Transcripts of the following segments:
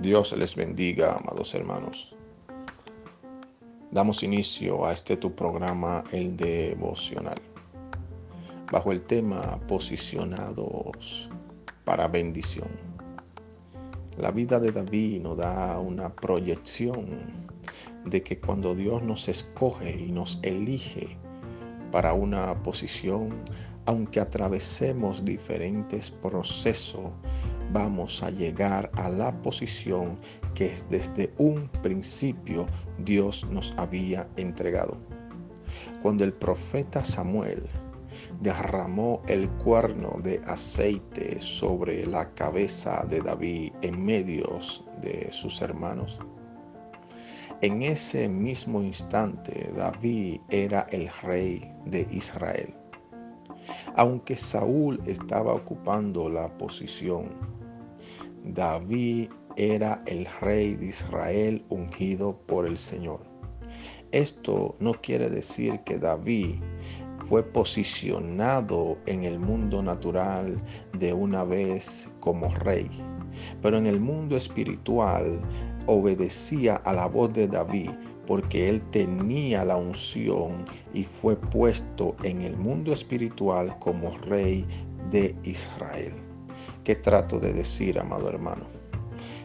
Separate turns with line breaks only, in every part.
Dios les bendiga, amados hermanos. Damos inicio a este tu programa, el devocional, bajo el tema Posicionados para bendición. La vida de David nos da una proyección de que cuando Dios nos escoge y nos elige para una posición, aunque atravesemos diferentes procesos, vamos a llegar a la posición que desde un principio Dios nos había entregado. Cuando el profeta Samuel derramó el cuerno de aceite sobre la cabeza de David en medio de sus hermanos, en ese mismo instante David era el rey de Israel. Aunque Saúl estaba ocupando la posición, David era el rey de Israel ungido por el Señor. Esto no quiere decir que David fue posicionado en el mundo natural de una vez como rey, pero en el mundo espiritual obedecía a la voz de David porque él tenía la unción y fue puesto en el mundo espiritual como rey de Israel. ¿Qué trato de decir, amado hermano?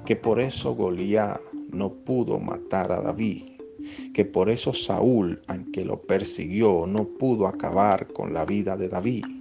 Que por eso Goliat no pudo matar a David, que por eso Saúl, aunque lo persiguió, no pudo acabar con la vida de David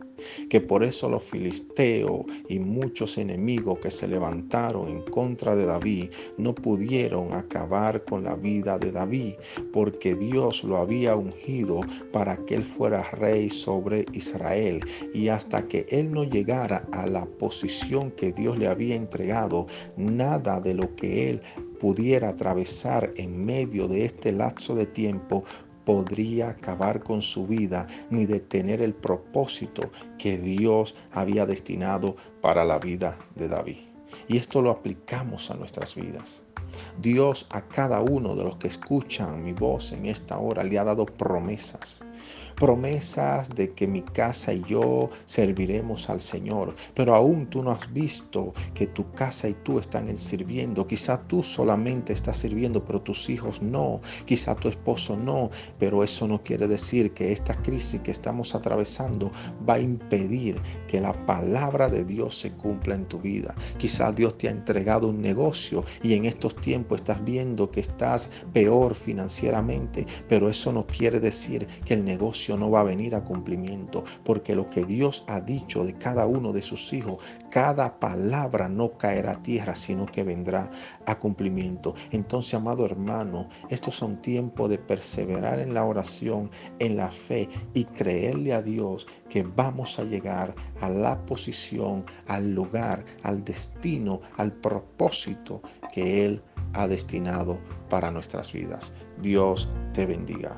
que por eso los filisteos y muchos enemigos que se levantaron en contra de David no pudieron acabar con la vida de David, porque Dios lo había ungido para que él fuera rey sobre Israel. Y hasta que él no llegara a la posición que Dios le había entregado, nada de lo que él pudiera atravesar en medio de este lapso de tiempo podría acabar con su vida ni detener el propósito que Dios había destinado para la vida de David. Y esto lo aplicamos a nuestras vidas. Dios a cada uno de los que escuchan mi voz en esta hora le ha dado promesas promesas de que mi casa y yo serviremos al Señor, pero aún tú no has visto que tu casa y tú están sirviendo. Quizá tú solamente estás sirviendo, pero tus hijos no. Quizá tu esposo no, pero eso no quiere decir que esta crisis que estamos atravesando va a impedir que la palabra de Dios se cumpla en tu vida. Quizá Dios te ha entregado un negocio y en estos tiempos estás viendo que estás peor financieramente, pero eso no quiere decir que el negocio no va a venir a cumplimiento, porque lo que Dios ha dicho de cada uno de sus hijos, cada palabra no caerá a tierra, sino que vendrá a cumplimiento. Entonces, amado hermano, estos son tiempos de perseverar en la oración, en la fe y creerle a Dios que vamos a llegar a la posición, al lugar, al destino, al propósito que Él ha destinado para nuestras vidas. Dios te bendiga.